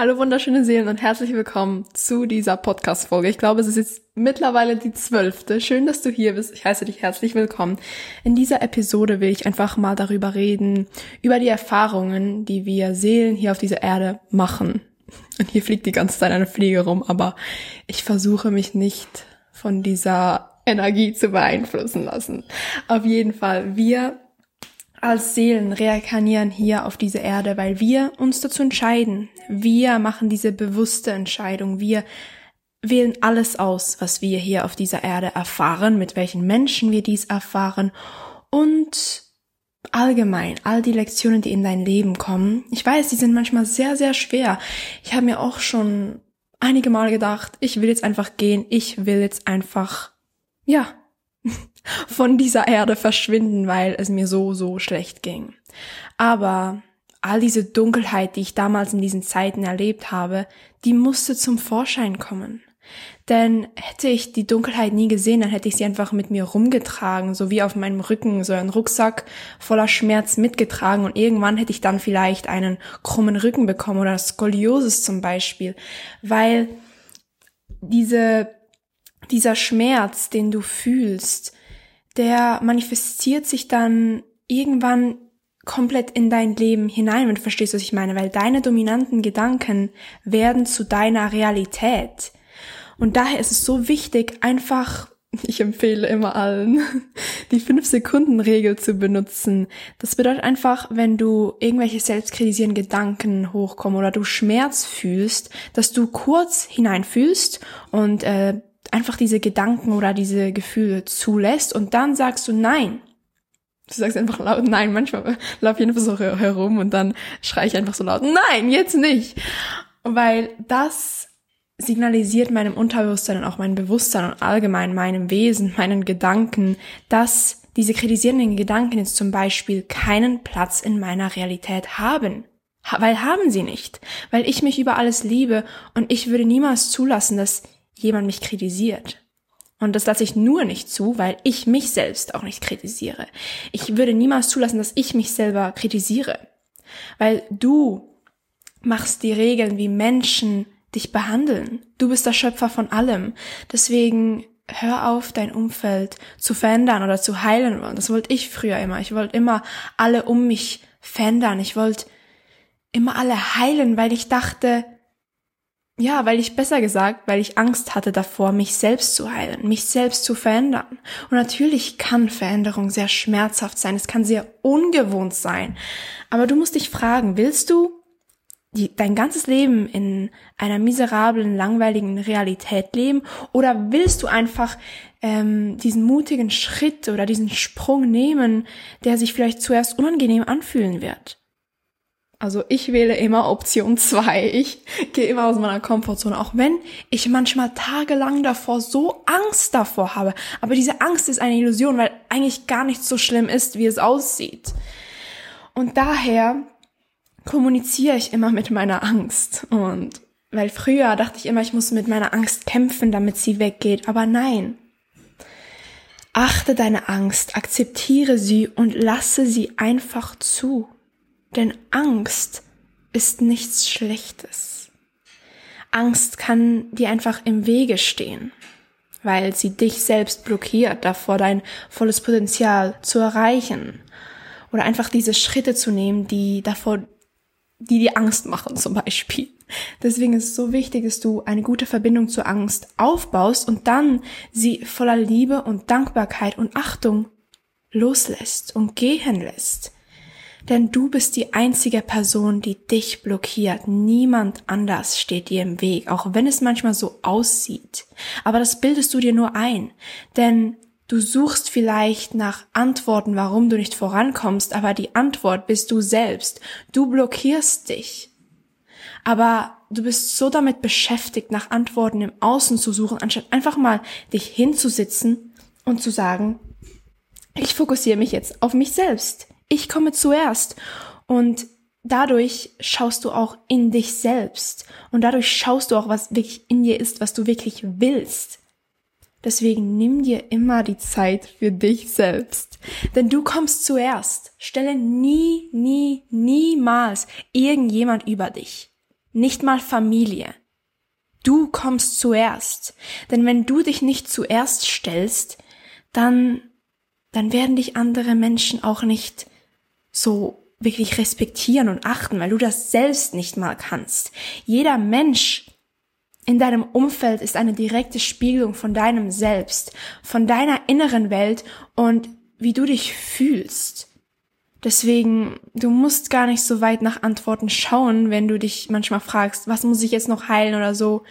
Hallo wunderschöne Seelen und herzlich willkommen zu dieser Podcast-Folge. Ich glaube, es ist jetzt mittlerweile die zwölfte. Schön, dass du hier bist. Ich heiße dich herzlich willkommen. In dieser Episode will ich einfach mal darüber reden, über die Erfahrungen, die wir Seelen hier auf dieser Erde machen. Und hier fliegt die ganze Zeit eine Fliege rum, aber ich versuche mich nicht von dieser Energie zu beeinflussen lassen. Auf jeden Fall, wir als Seelen reinkarnieren hier auf diese Erde, weil wir uns dazu entscheiden. Wir machen diese bewusste Entscheidung. Wir wählen alles aus, was wir hier auf dieser Erde erfahren, mit welchen Menschen wir dies erfahren und allgemein all die Lektionen, die in dein Leben kommen. Ich weiß, die sind manchmal sehr, sehr schwer. Ich habe mir auch schon einige Mal gedacht, ich will jetzt einfach gehen, ich will jetzt einfach, ja, von dieser Erde verschwinden, weil es mir so, so schlecht ging. Aber all diese Dunkelheit, die ich damals in diesen Zeiten erlebt habe, die musste zum Vorschein kommen. Denn hätte ich die Dunkelheit nie gesehen, dann hätte ich sie einfach mit mir rumgetragen, so wie auf meinem Rücken, so einen Rucksack voller Schmerz mitgetragen und irgendwann hätte ich dann vielleicht einen krummen Rücken bekommen oder Skoliosis zum Beispiel, weil diese, dieser Schmerz, den du fühlst, der manifestiert sich dann irgendwann komplett in dein Leben hinein, wenn du verstehst, was ich meine, weil deine dominanten Gedanken werden zu deiner Realität. Und daher ist es so wichtig, einfach, ich empfehle immer allen, die 5-Sekunden-Regel zu benutzen. Das bedeutet einfach, wenn du irgendwelche selbstkritisierenden Gedanken hochkommen oder du Schmerz fühlst, dass du kurz hineinfühlst und äh, einfach diese Gedanken oder diese Gefühle zulässt und dann sagst du nein. Du sagst einfach laut nein. Manchmal laufe ich einfach so herum und dann schreie ich einfach so laut nein, jetzt nicht. Weil das signalisiert meinem Unterbewusstsein und auch meinem Bewusstsein und allgemein meinem Wesen, meinen Gedanken, dass diese kritisierenden Gedanken jetzt zum Beispiel keinen Platz in meiner Realität haben. Weil haben sie nicht. Weil ich mich über alles liebe und ich würde niemals zulassen, dass jemand mich kritisiert. Und das lasse ich nur nicht zu, weil ich mich selbst auch nicht kritisiere. Ich würde niemals zulassen, dass ich mich selber kritisiere. Weil du machst die Regeln, wie Menschen dich behandeln. Du bist der Schöpfer von allem. Deswegen hör auf, dein Umfeld zu verändern oder zu heilen. Das wollte ich früher immer. Ich wollte immer alle um mich verändern. Ich wollte immer alle heilen, weil ich dachte, ja, weil ich besser gesagt, weil ich Angst hatte davor, mich selbst zu heilen, mich selbst zu verändern. Und natürlich kann Veränderung sehr schmerzhaft sein, es kann sehr ungewohnt sein. Aber du musst dich fragen, willst du die, dein ganzes Leben in einer miserablen, langweiligen Realität leben oder willst du einfach ähm, diesen mutigen Schritt oder diesen Sprung nehmen, der sich vielleicht zuerst unangenehm anfühlen wird? Also ich wähle immer Option zwei. Ich gehe immer aus meiner Komfortzone, auch wenn ich manchmal tagelang davor so Angst davor habe. Aber diese Angst ist eine Illusion, weil eigentlich gar nicht so schlimm ist, wie es aussieht. Und daher kommuniziere ich immer mit meiner Angst. Und weil früher dachte ich immer, ich muss mit meiner Angst kämpfen, damit sie weggeht. Aber nein. Achte deine Angst, akzeptiere sie und lasse sie einfach zu. Denn Angst ist nichts Schlechtes. Angst kann dir einfach im Wege stehen, weil sie dich selbst blockiert, davor dein volles Potenzial zu erreichen. Oder einfach diese Schritte zu nehmen, die davor, die dir Angst machen zum Beispiel. Deswegen ist es so wichtig, dass du eine gute Verbindung zur Angst aufbaust und dann sie voller Liebe und Dankbarkeit und Achtung loslässt und gehen lässt. Denn du bist die einzige Person, die dich blockiert. Niemand anders steht dir im Weg, auch wenn es manchmal so aussieht. Aber das bildest du dir nur ein. Denn du suchst vielleicht nach Antworten, warum du nicht vorankommst, aber die Antwort bist du selbst. Du blockierst dich. Aber du bist so damit beschäftigt, nach Antworten im Außen zu suchen, anstatt einfach mal dich hinzusitzen und zu sagen, ich fokussiere mich jetzt auf mich selbst ich komme zuerst. Und dadurch schaust du auch in dich selbst. Und dadurch schaust du auch, was wirklich in dir ist, was du wirklich willst. Deswegen nimm dir immer die Zeit für dich selbst. Denn du kommst zuerst. Stelle nie, nie, niemals irgendjemand über dich. nicht mal Familie. Du kommst zuerst. Denn wenn du dich nicht zuerst stellst, dann, dann werden dich andere Menschen auch nicht so wirklich respektieren und achten, weil du das selbst nicht mal kannst. Jeder Mensch in deinem Umfeld ist eine direkte Spiegelung von deinem Selbst, von deiner inneren Welt und wie du dich fühlst. Deswegen, du musst gar nicht so weit nach Antworten schauen, wenn du dich manchmal fragst, was muss ich jetzt noch heilen oder so.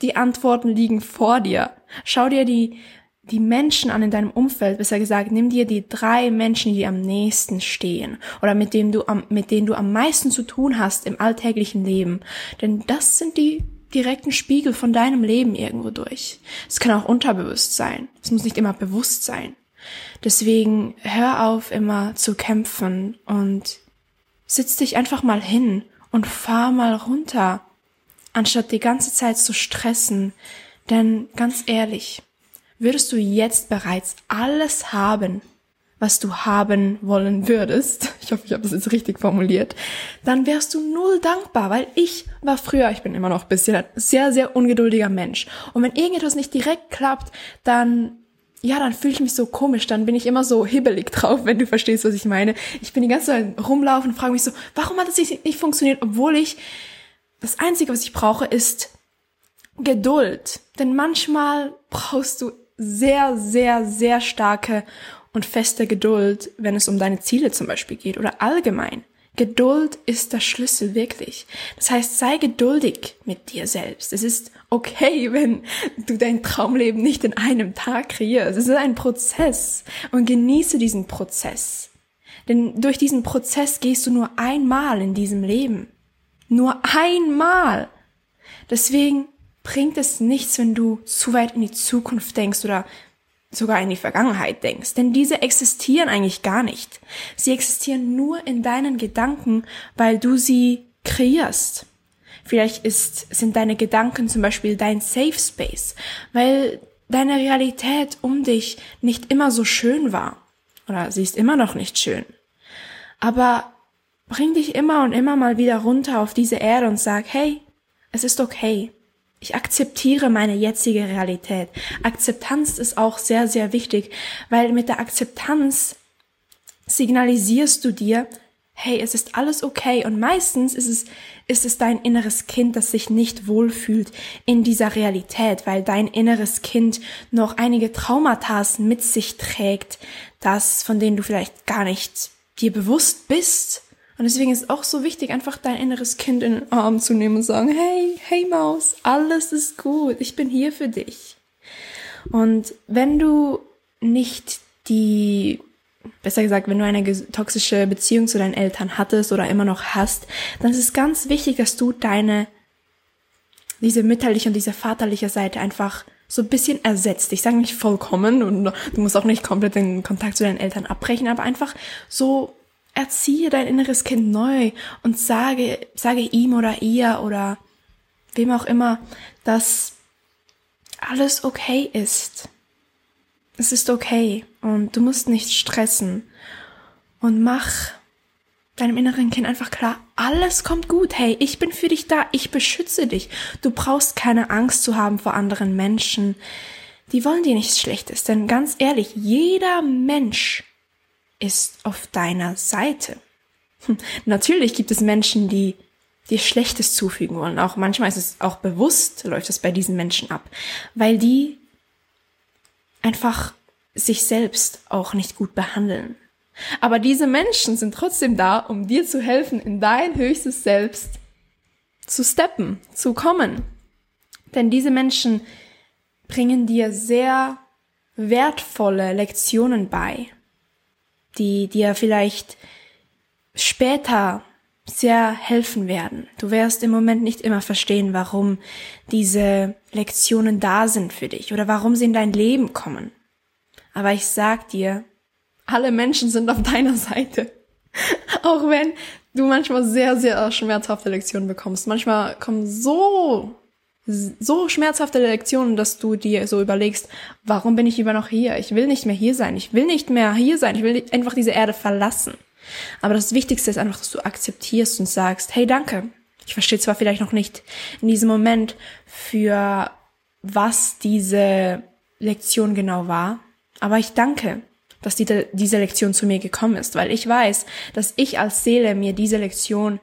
Die Antworten liegen vor dir. Schau dir die, die Menschen an in deinem Umfeld, besser gesagt, nimm dir die drei Menschen, die am nächsten stehen oder mit denen du am, mit denen du am meisten zu tun hast im alltäglichen Leben. Denn das sind die direkten Spiegel von deinem Leben irgendwo durch. Es kann auch unterbewusst sein. Es muss nicht immer bewusst sein. Deswegen hör auf immer zu kämpfen und sitz dich einfach mal hin und fahr mal runter, anstatt die ganze Zeit zu stressen. Denn ganz ehrlich, würdest du jetzt bereits alles haben, was du haben wollen würdest, ich hoffe, ich habe das jetzt richtig formuliert, dann wärst du null dankbar, weil ich war früher, ich bin immer noch ein bisschen ein sehr, sehr ungeduldiger Mensch. Und wenn irgendetwas nicht direkt klappt, dann ja, dann fühle ich mich so komisch, dann bin ich immer so hibbelig drauf, wenn du verstehst, was ich meine. Ich bin die ganze Zeit rumlaufen und frage mich so, warum hat das nicht funktioniert, obwohl ich, das Einzige, was ich brauche, ist Geduld. Denn manchmal brauchst du sehr, sehr, sehr starke und feste Geduld, wenn es um deine Ziele zum Beispiel geht oder allgemein. Geduld ist der Schlüssel wirklich. Das heißt, sei geduldig mit dir selbst. Es ist okay, wenn du dein Traumleben nicht in einem Tag kreierst. Es ist ein Prozess und genieße diesen Prozess. Denn durch diesen Prozess gehst du nur einmal in diesem Leben. Nur einmal. Deswegen bringt es nichts, wenn du zu weit in die Zukunft denkst oder sogar in die Vergangenheit denkst, denn diese existieren eigentlich gar nicht. Sie existieren nur in deinen Gedanken, weil du sie kreierst. Vielleicht ist, sind deine Gedanken zum Beispiel dein Safe Space, weil deine Realität um dich nicht immer so schön war. Oder sie ist immer noch nicht schön. Aber bring dich immer und immer mal wieder runter auf diese Erde und sag, hey, es ist okay. Ich akzeptiere meine jetzige Realität. Akzeptanz ist auch sehr, sehr wichtig, weil mit der Akzeptanz signalisierst du dir, hey, es ist alles okay. Und meistens ist es, ist es dein inneres Kind, das sich nicht wohlfühlt in dieser Realität, weil dein inneres Kind noch einige Traumata mit sich trägt, das, von denen du vielleicht gar nicht dir bewusst bist und deswegen ist es auch so wichtig, einfach dein inneres Kind in den Arm zu nehmen und sagen, hey, hey Maus, alles ist gut, ich bin hier für dich. Und wenn du nicht die, besser gesagt, wenn du eine toxische Beziehung zu deinen Eltern hattest oder immer noch hast, dann ist es ganz wichtig, dass du deine, diese mütterliche und diese vaterliche Seite einfach so ein bisschen ersetzt. Ich sage nicht vollkommen und du musst auch nicht komplett den Kontakt zu deinen Eltern abbrechen, aber einfach so erziehe dein inneres Kind neu und sage, sage ihm oder ihr oder wem auch immer, dass alles okay ist. Es ist okay und du musst nicht stressen und mach deinem inneren Kind einfach klar, alles kommt gut. Hey, ich bin für dich da, ich beschütze dich. Du brauchst keine Angst zu haben vor anderen Menschen. Die wollen dir nichts Schlechtes, denn ganz ehrlich, jeder Mensch ist auf deiner Seite. Hm, natürlich gibt es Menschen, die dir Schlechtes zufügen wollen. Auch manchmal ist es auch bewusst, läuft es bei diesen Menschen ab, weil die einfach sich selbst auch nicht gut behandeln. Aber diese Menschen sind trotzdem da, um dir zu helfen, in dein höchstes Selbst zu steppen, zu kommen. Denn diese Menschen bringen dir sehr wertvolle Lektionen bei die dir vielleicht später sehr helfen werden. Du wirst im Moment nicht immer verstehen, warum diese Lektionen da sind für dich oder warum sie in dein Leben kommen. Aber ich sag dir, alle Menschen sind auf deiner Seite. Auch wenn du manchmal sehr, sehr schmerzhafte Lektionen bekommst. Manchmal kommen so so schmerzhafte Lektionen, dass du dir so überlegst, warum bin ich lieber noch hier? Ich will nicht mehr hier sein. Ich will nicht mehr hier sein. Ich will einfach diese Erde verlassen. Aber das Wichtigste ist einfach, dass du akzeptierst und sagst, hey, danke. Ich verstehe zwar vielleicht noch nicht in diesem Moment, für was diese Lektion genau war, aber ich danke, dass die, diese Lektion zu mir gekommen ist, weil ich weiß, dass ich als Seele mir diese Lektion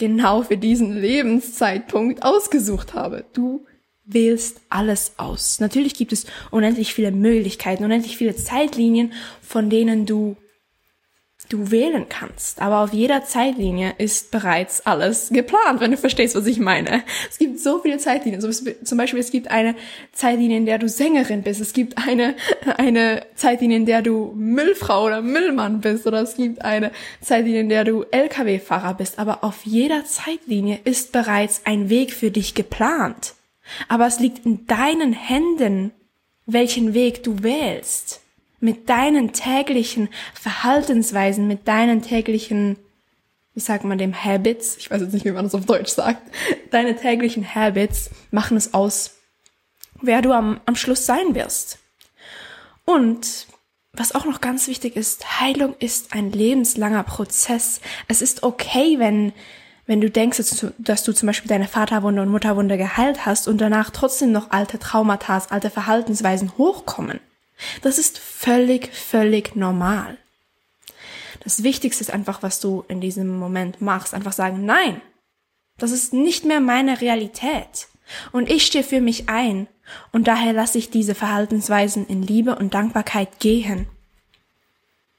genau für diesen Lebenszeitpunkt ausgesucht habe. Du wählst alles aus. Natürlich gibt es unendlich viele Möglichkeiten, unendlich viele Zeitlinien, von denen du du wählen kannst. Aber auf jeder Zeitlinie ist bereits alles geplant, wenn du verstehst, was ich meine. Es gibt so viele Zeitlinien. Zum Beispiel, es gibt eine Zeitlinie, in der du Sängerin bist. Es gibt eine, eine Zeitlinie, in der du Müllfrau oder Müllmann bist. Oder es gibt eine Zeitlinie, in der du LKW-Fahrer bist. Aber auf jeder Zeitlinie ist bereits ein Weg für dich geplant. Aber es liegt in deinen Händen, welchen Weg du wählst. Mit deinen täglichen Verhaltensweisen, mit deinen täglichen, wie sagt man dem, Habits, ich weiß jetzt nicht, wie man das auf Deutsch sagt, deine täglichen Habits machen es aus, wer du am, am Schluss sein wirst. Und was auch noch ganz wichtig ist, Heilung ist ein lebenslanger Prozess. Es ist okay, wenn wenn du denkst, dass du, dass du zum Beispiel deine Vaterwunde und Mutterwunde geheilt hast und danach trotzdem noch alte Traumata, alte Verhaltensweisen hochkommen. Das ist völlig, völlig normal. Das Wichtigste ist einfach, was du in diesem Moment machst. Einfach sagen, nein, das ist nicht mehr meine Realität. Und ich stehe für mich ein. Und daher lasse ich diese Verhaltensweisen in Liebe und Dankbarkeit gehen.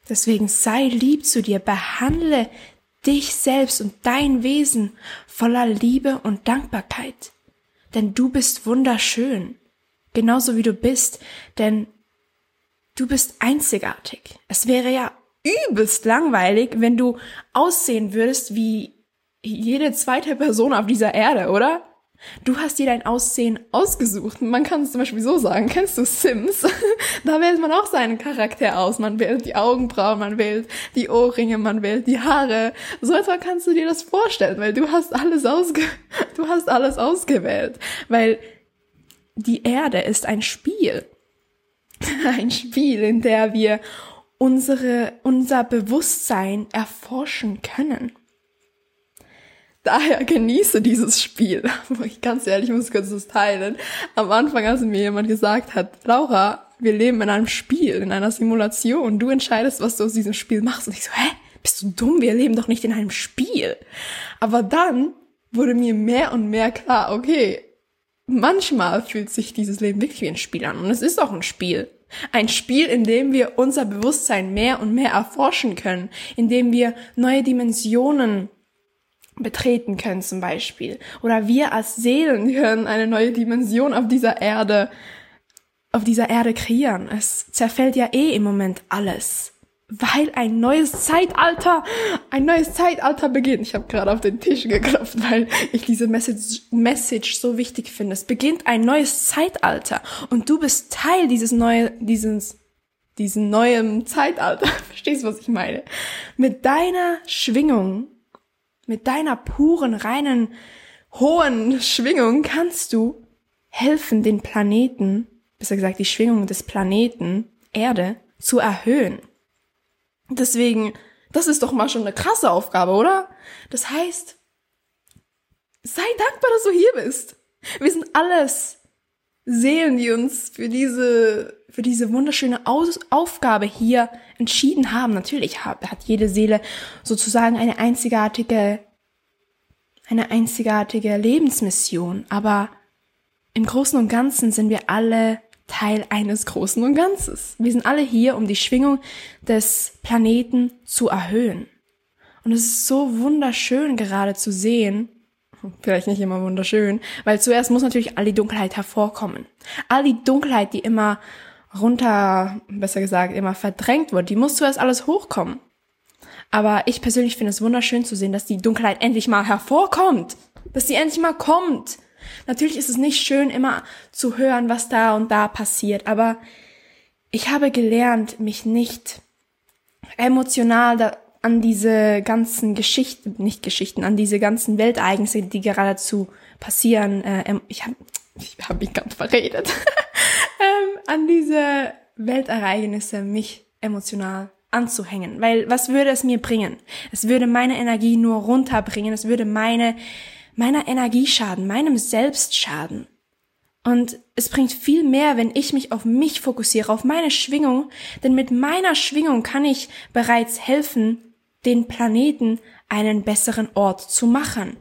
Deswegen sei lieb zu dir, behandle dich selbst und dein Wesen voller Liebe und Dankbarkeit. Denn du bist wunderschön, genauso wie du bist, denn du bist einzigartig. Es wäre ja übelst langweilig, wenn du aussehen würdest wie jede zweite Person auf dieser Erde, oder? Du hast dir dein Aussehen ausgesucht. Man kann es zum Beispiel so sagen. Kennst du Sims? da wählt man auch seinen Charakter aus. Man wählt die Augenbrauen, man wählt die Ohrringe, man wählt die Haare. So etwa kannst du dir das vorstellen, weil du hast alles ausge du hast alles ausgewählt. Weil die Erde ist ein Spiel. ein Spiel, in der wir unsere, unser Bewusstsein erforschen können. Daher genieße dieses Spiel. Ich ganz ehrlich muss kurz das teilen. Am Anfang, als mir jemand gesagt hat, Laura, wir leben in einem Spiel, in einer Simulation. Du entscheidest, was du aus diesem Spiel machst. Und ich so, hä? Bist du dumm? Wir leben doch nicht in einem Spiel. Aber dann wurde mir mehr und mehr klar, okay, manchmal fühlt sich dieses Leben wirklich wie ein Spiel an. Und es ist auch ein Spiel. Ein Spiel, in dem wir unser Bewusstsein mehr und mehr erforschen können, in dem wir neue Dimensionen betreten können zum Beispiel. Oder wir als Seelen können eine neue Dimension auf dieser Erde, auf dieser Erde kreieren. Es zerfällt ja eh im Moment alles. Weil ein neues Zeitalter, ein neues Zeitalter beginnt. Ich habe gerade auf den Tisch geklopft, weil ich diese Message, Message so wichtig finde. Es beginnt ein neues Zeitalter und du bist Teil dieses neue, dieses, diesen neuen Zeitalter. Verstehst du, was ich meine? Mit deiner Schwingung mit deiner puren, reinen, hohen Schwingung kannst du helfen, den Planeten, besser gesagt die Schwingung des Planeten Erde zu erhöhen. Deswegen, das ist doch mal schon eine krasse Aufgabe, oder? Das heißt, sei dankbar, dass du hier bist. Wir sind alles Seelen, die uns für diese, für diese wunderschöne Aus Aufgabe hier entschieden haben. Natürlich hat, hat jede Seele sozusagen eine einzigartige, eine einzigartige Lebensmission. Aber im Großen und Ganzen sind wir alle Teil eines Großen und Ganzes. Wir sind alle hier, um die Schwingung des Planeten zu erhöhen. Und es ist so wunderschön gerade zu sehen, vielleicht nicht immer wunderschön, weil zuerst muss natürlich all die Dunkelheit hervorkommen. All die Dunkelheit, die immer runter, besser gesagt, immer verdrängt wird, die muss zuerst alles hochkommen. Aber ich persönlich finde es wunderschön zu sehen, dass die Dunkelheit endlich mal hervorkommt, dass sie endlich mal kommt. Natürlich ist es nicht schön, immer zu hören, was da und da passiert, aber ich habe gelernt, mich nicht emotional da, an diese ganzen Geschichten, nicht Geschichten, an diese ganzen Weltereignisse, die geradezu passieren. Äh, ich habe ich hab mich ganz verredet. ähm, an diese Weltereignisse mich emotional anzuhängen. Weil was würde es mir bringen? Es würde meine Energie nur runterbringen. Es würde meine meiner Energie schaden, meinem Selbst schaden. Und es bringt viel mehr, wenn ich mich auf mich fokussiere, auf meine Schwingung, denn mit meiner Schwingung kann ich bereits helfen, den Planeten einen besseren Ort zu machen.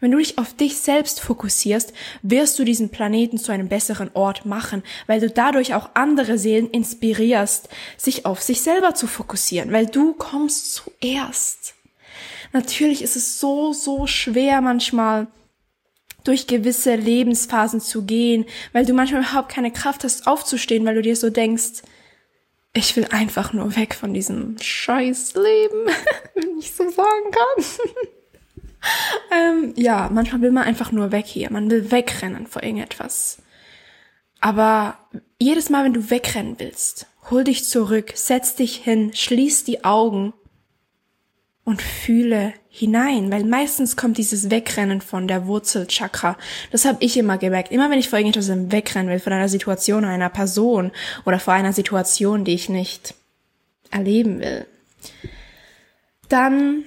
Wenn du dich auf dich selbst fokussierst, wirst du diesen Planeten zu einem besseren Ort machen, weil du dadurch auch andere Seelen inspirierst, sich auf sich selber zu fokussieren, weil du kommst zuerst. Natürlich ist es so, so schwer manchmal, durch gewisse Lebensphasen zu gehen, weil du manchmal überhaupt keine Kraft hast aufzustehen, weil du dir so denkst, ich will einfach nur weg von diesem scheiß Leben, wenn ich so sagen kann. ähm, ja, manchmal will man einfach nur weg hier. Man will wegrennen vor irgendetwas. Aber jedes Mal, wenn du wegrennen willst, hol dich zurück, setz dich hin, schließ die Augen und fühle hinein, weil meistens kommt dieses Wegrennen von der Wurzelchakra. Das habe ich immer gemerkt. Immer wenn ich vor irgendetwas wegrennen will, von einer Situation, einer Person oder vor einer Situation, die ich nicht erleben will, dann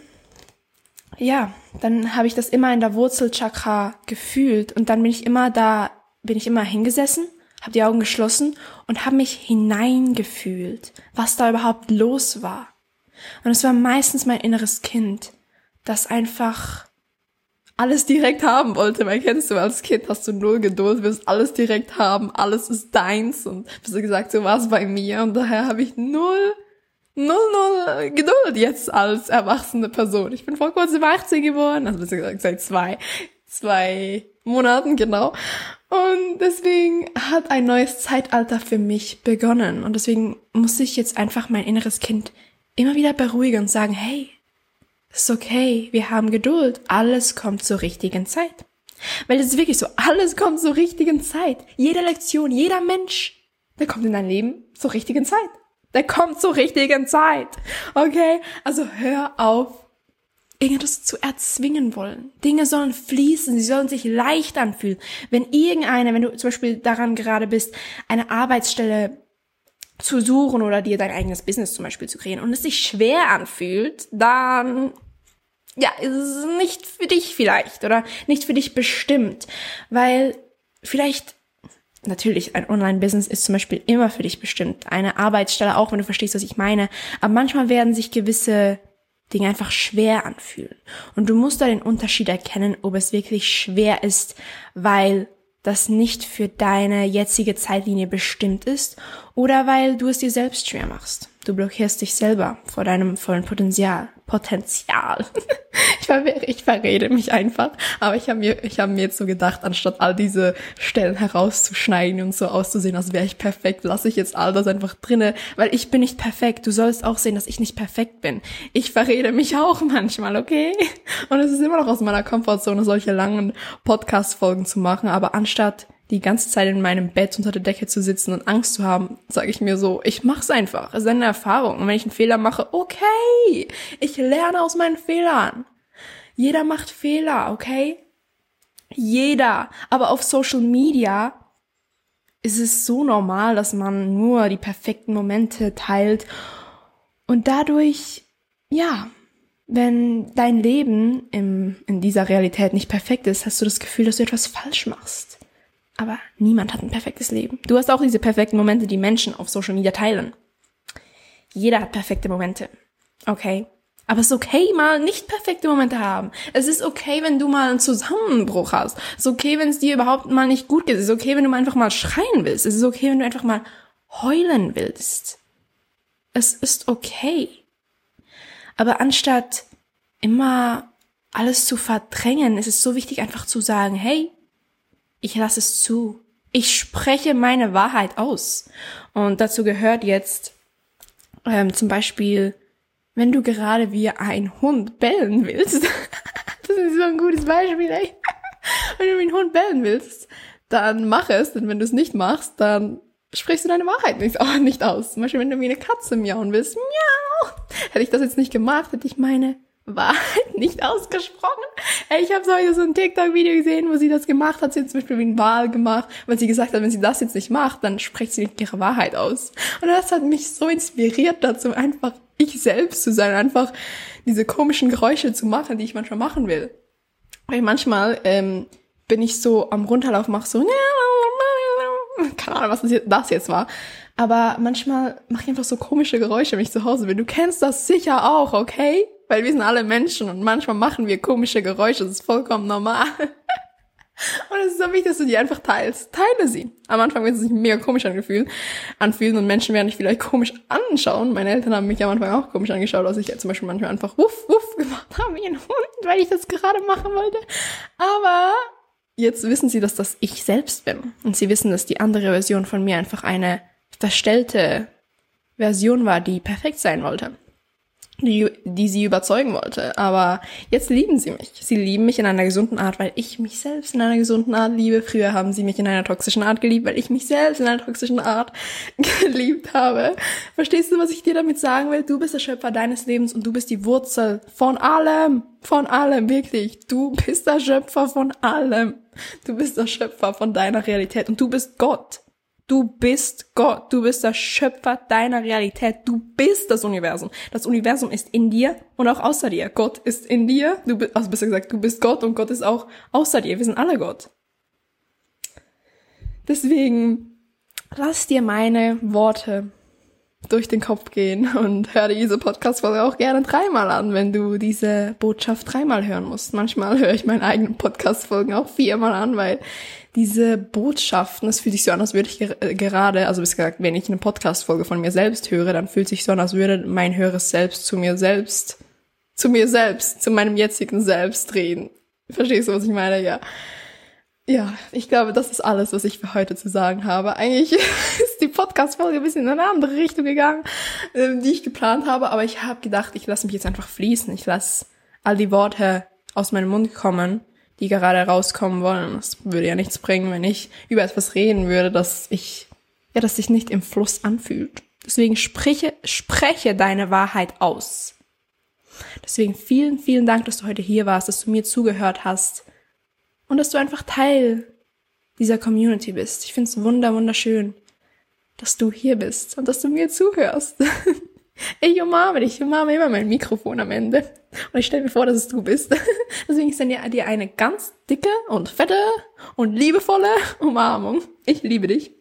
ja, dann habe ich das immer in der Wurzelchakra gefühlt und dann bin ich immer da, bin ich immer hingesessen, habe die Augen geschlossen und habe mich hineingefühlt, was da überhaupt los war. Und es war meistens mein inneres Kind, das einfach alles direkt haben wollte, weil kennst du, als Kind hast du null Geduld, willst alles direkt haben, alles ist deins und du gesagt, so war es bei mir und daher habe ich null null, null Geduld jetzt als erwachsene Person. Ich bin vor kurzem 18 geworden, also besser gesagt seit zwei, zwei Monaten, genau. Und deswegen hat ein neues Zeitalter für mich begonnen. Und deswegen muss ich jetzt einfach mein inneres Kind immer wieder beruhigen und sagen, hey, ist okay, wir haben Geduld, alles kommt zur richtigen Zeit. Weil es ist wirklich so, alles kommt zur richtigen Zeit. Jede Lektion, jeder Mensch, der kommt in dein Leben zur richtigen Zeit. Der kommt zur richtigen Zeit. Okay? Also hör auf, irgendetwas zu erzwingen wollen. Dinge sollen fließen, sie sollen sich leicht anfühlen. Wenn irgendeine, wenn du zum Beispiel daran gerade bist, eine Arbeitsstelle zu suchen oder dir dein eigenes Business zum Beispiel zu kreieren und es sich schwer anfühlt, dann ja, ist es nicht für dich vielleicht oder nicht für dich bestimmt, weil vielleicht natürlich, ein Online-Business ist zum Beispiel immer für dich bestimmt. Eine Arbeitsstelle auch, wenn du verstehst, was ich meine. Aber manchmal werden sich gewisse Dinge einfach schwer anfühlen. Und du musst da den Unterschied erkennen, ob es wirklich schwer ist, weil das nicht für deine jetzige Zeitlinie bestimmt ist oder weil du es dir selbst schwer machst. Du blockierst dich selber vor deinem vollen Potenzial. Potenzial. ich, ver ich verrede mich einfach. Aber ich habe mir, ich habe mir jetzt so gedacht, anstatt all diese Stellen herauszuschneiden und so auszusehen, als wäre ich perfekt, lasse ich jetzt all das einfach drinne, weil ich bin nicht perfekt. Du sollst auch sehen, dass ich nicht perfekt bin. Ich verrede mich auch manchmal, okay? Und es ist immer noch aus meiner Komfortzone, solche langen Podcast-Folgen zu machen. Aber anstatt die ganze Zeit in meinem Bett unter der Decke zu sitzen und Angst zu haben, sage ich mir so, ich mach's einfach. Es ist eine Erfahrung. Und wenn ich einen Fehler mache, okay, ich lerne aus meinen Fehlern. Jeder macht Fehler, okay? Jeder. Aber auf Social Media ist es so normal, dass man nur die perfekten Momente teilt. Und dadurch, ja, wenn dein Leben im, in dieser Realität nicht perfekt ist, hast du das Gefühl, dass du etwas falsch machst. Aber niemand hat ein perfektes Leben. Du hast auch diese perfekten Momente, die Menschen auf Social Media teilen. Jeder hat perfekte Momente. Okay? Aber es ist okay, mal nicht perfekte Momente haben. Es ist okay, wenn du mal einen Zusammenbruch hast. Es ist okay, wenn es dir überhaupt mal nicht gut geht. Es ist okay, wenn du mal einfach mal schreien willst. Es ist okay, wenn du einfach mal heulen willst. Es ist okay. Aber anstatt immer alles zu verdrängen, ist es so wichtig, einfach zu sagen, hey, ich lasse es zu. Ich spreche meine Wahrheit aus. Und dazu gehört jetzt ähm, zum Beispiel, wenn du gerade wie ein Hund bellen willst. das ist so ein gutes Beispiel, ey. wenn du wie ein Hund bellen willst, dann mach es. Denn wenn du es nicht machst, dann sprichst du deine Wahrheit nicht, auch nicht aus. Zum Beispiel, wenn du wie eine Katze miauen willst, miau. Hätte ich das jetzt nicht gemacht, hätte ich meine Wahrheit nicht ausgesprochen. Ich habe so ein TikTok-Video gesehen, wo sie das gemacht hat. Sie hat zum Beispiel wie ein Wahl gemacht, weil sie gesagt hat, wenn sie das jetzt nicht macht, dann spricht sie nicht ihre Wahrheit aus. Und das hat mich so inspiriert dazu, einfach ich selbst zu sein, einfach diese komischen Geräusche zu machen, die ich manchmal machen will. Weil manchmal ähm, bin ich so am Runterlauf, mach so, keine Ahnung, was das jetzt war. Aber manchmal mache ich einfach so komische Geräusche, wenn ich zu Hause bin. Du kennst das sicher auch, okay? Weil wir sind alle Menschen und manchmal machen wir komische Geräusche. Das ist vollkommen normal. Und es ist so wichtig, dass du die einfach teilst. Teile sie. Am Anfang wird es sich mega komisch angefühlen, anfühlen und Menschen werden dich vielleicht komisch anschauen. Meine Eltern haben mich am Anfang auch komisch angeschaut, als ich zum Beispiel manchmal einfach wuff, wuff gemacht habe wie ein Hund, weil ich das gerade machen wollte. Aber jetzt wissen sie, dass das ich selbst bin. Und sie wissen, dass die andere Version von mir einfach eine verstellte Version war, die perfekt sein wollte die, die sie überzeugen wollte. Aber jetzt lieben sie mich. Sie lieben mich in einer gesunden Art, weil ich mich selbst in einer gesunden Art liebe. Früher haben sie mich in einer toxischen Art geliebt, weil ich mich selbst in einer toxischen Art geliebt habe. Verstehst du, was ich dir damit sagen will? Du bist der Schöpfer deines Lebens und du bist die Wurzel von allem. Von allem, wirklich. Du bist der Schöpfer von allem. Du bist der Schöpfer von deiner Realität und du bist Gott. Du bist Gott, du bist der Schöpfer deiner Realität, du bist das Universum. Das Universum ist in dir und auch außer dir. Gott ist in dir, du bist, also besser gesagt, du bist Gott und Gott ist auch außer dir. Wir sind alle Gott. Deswegen lass dir meine Worte durch den Kopf gehen und hör dir diese Podcast-Folge auch gerne dreimal an, wenn du diese Botschaft dreimal hören musst. Manchmal höre ich meine eigenen Podcast-Folgen auch viermal an, weil diese Botschaften, es fühlt sich so an, als würde ich äh, gerade, also bis gesagt, wenn ich eine Podcast-Folge von mir selbst höre, dann fühlt sich so an, als würde mein höheres Selbst zu mir selbst, zu mir selbst, zu meinem jetzigen Selbst reden. Verstehst du, was ich meine? Ja. Ja, ich glaube, das ist alles, was ich für heute zu sagen habe. Eigentlich ist die Podcast-Folge ein bisschen in eine andere Richtung gegangen, ähm, die ich geplant habe, aber ich habe gedacht, ich lasse mich jetzt einfach fließen. Ich lasse all die Worte aus meinem Mund kommen, die gerade rauskommen wollen. Das würde ja nichts bringen, wenn ich über etwas reden würde, das ich, ja, das sich nicht im Fluss anfühlt. Deswegen spreche, spreche deine Wahrheit aus. Deswegen vielen, vielen Dank, dass du heute hier warst, dass du mir zugehört hast und dass du einfach Teil dieser Community bist. Ich finde es wunder, wunderschön, dass du hier bist und dass du mir zuhörst. Ich umarme dich, ich umarme immer mein Mikrofon am Ende. Und ich stelle mir vor, dass es du bist. Deswegen ist dann dir eine ganz dicke und fette und liebevolle Umarmung. Ich liebe dich.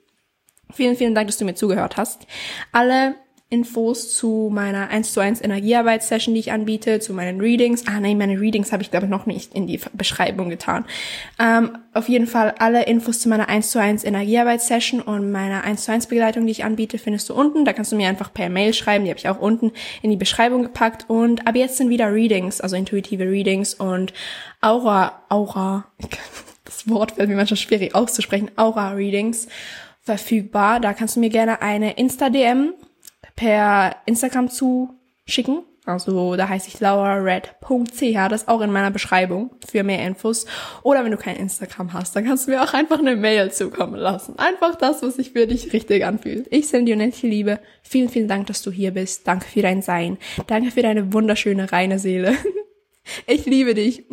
Vielen, vielen Dank, dass du mir zugehört hast. Alle Infos zu meiner 1 zu 1 Energiearbeitssession, die ich anbiete, zu meinen Readings. Ah nein, meine Readings habe ich glaube ich noch nicht in die Beschreibung getan. Ähm, auf jeden Fall alle Infos zu meiner 1 zu 1 Energiearbeitssession und meiner 1 zu 1 Begleitung, die ich anbiete, findest du unten. Da kannst du mir einfach per Mail schreiben, die habe ich auch unten in die Beschreibung gepackt. Und ab jetzt sind wieder Readings, also intuitive Readings und Aura, Aura, das Wort fällt mir manchmal schwierig auszusprechen, Aura-Readings verfügbar. Da kannst du mir gerne eine Insta-DM per Instagram zuschicken. Also da heiße ich laurared.ch, das ist auch in meiner Beschreibung für mehr Infos. Oder wenn du kein Instagram hast, dann kannst du mir auch einfach eine Mail zukommen lassen. Einfach das, was sich für dich richtig anfühlt. Ich sende dir unendliche Liebe. Vielen, vielen Dank, dass du hier bist. Danke für dein Sein. Danke für deine wunderschöne, reine Seele. Ich liebe dich.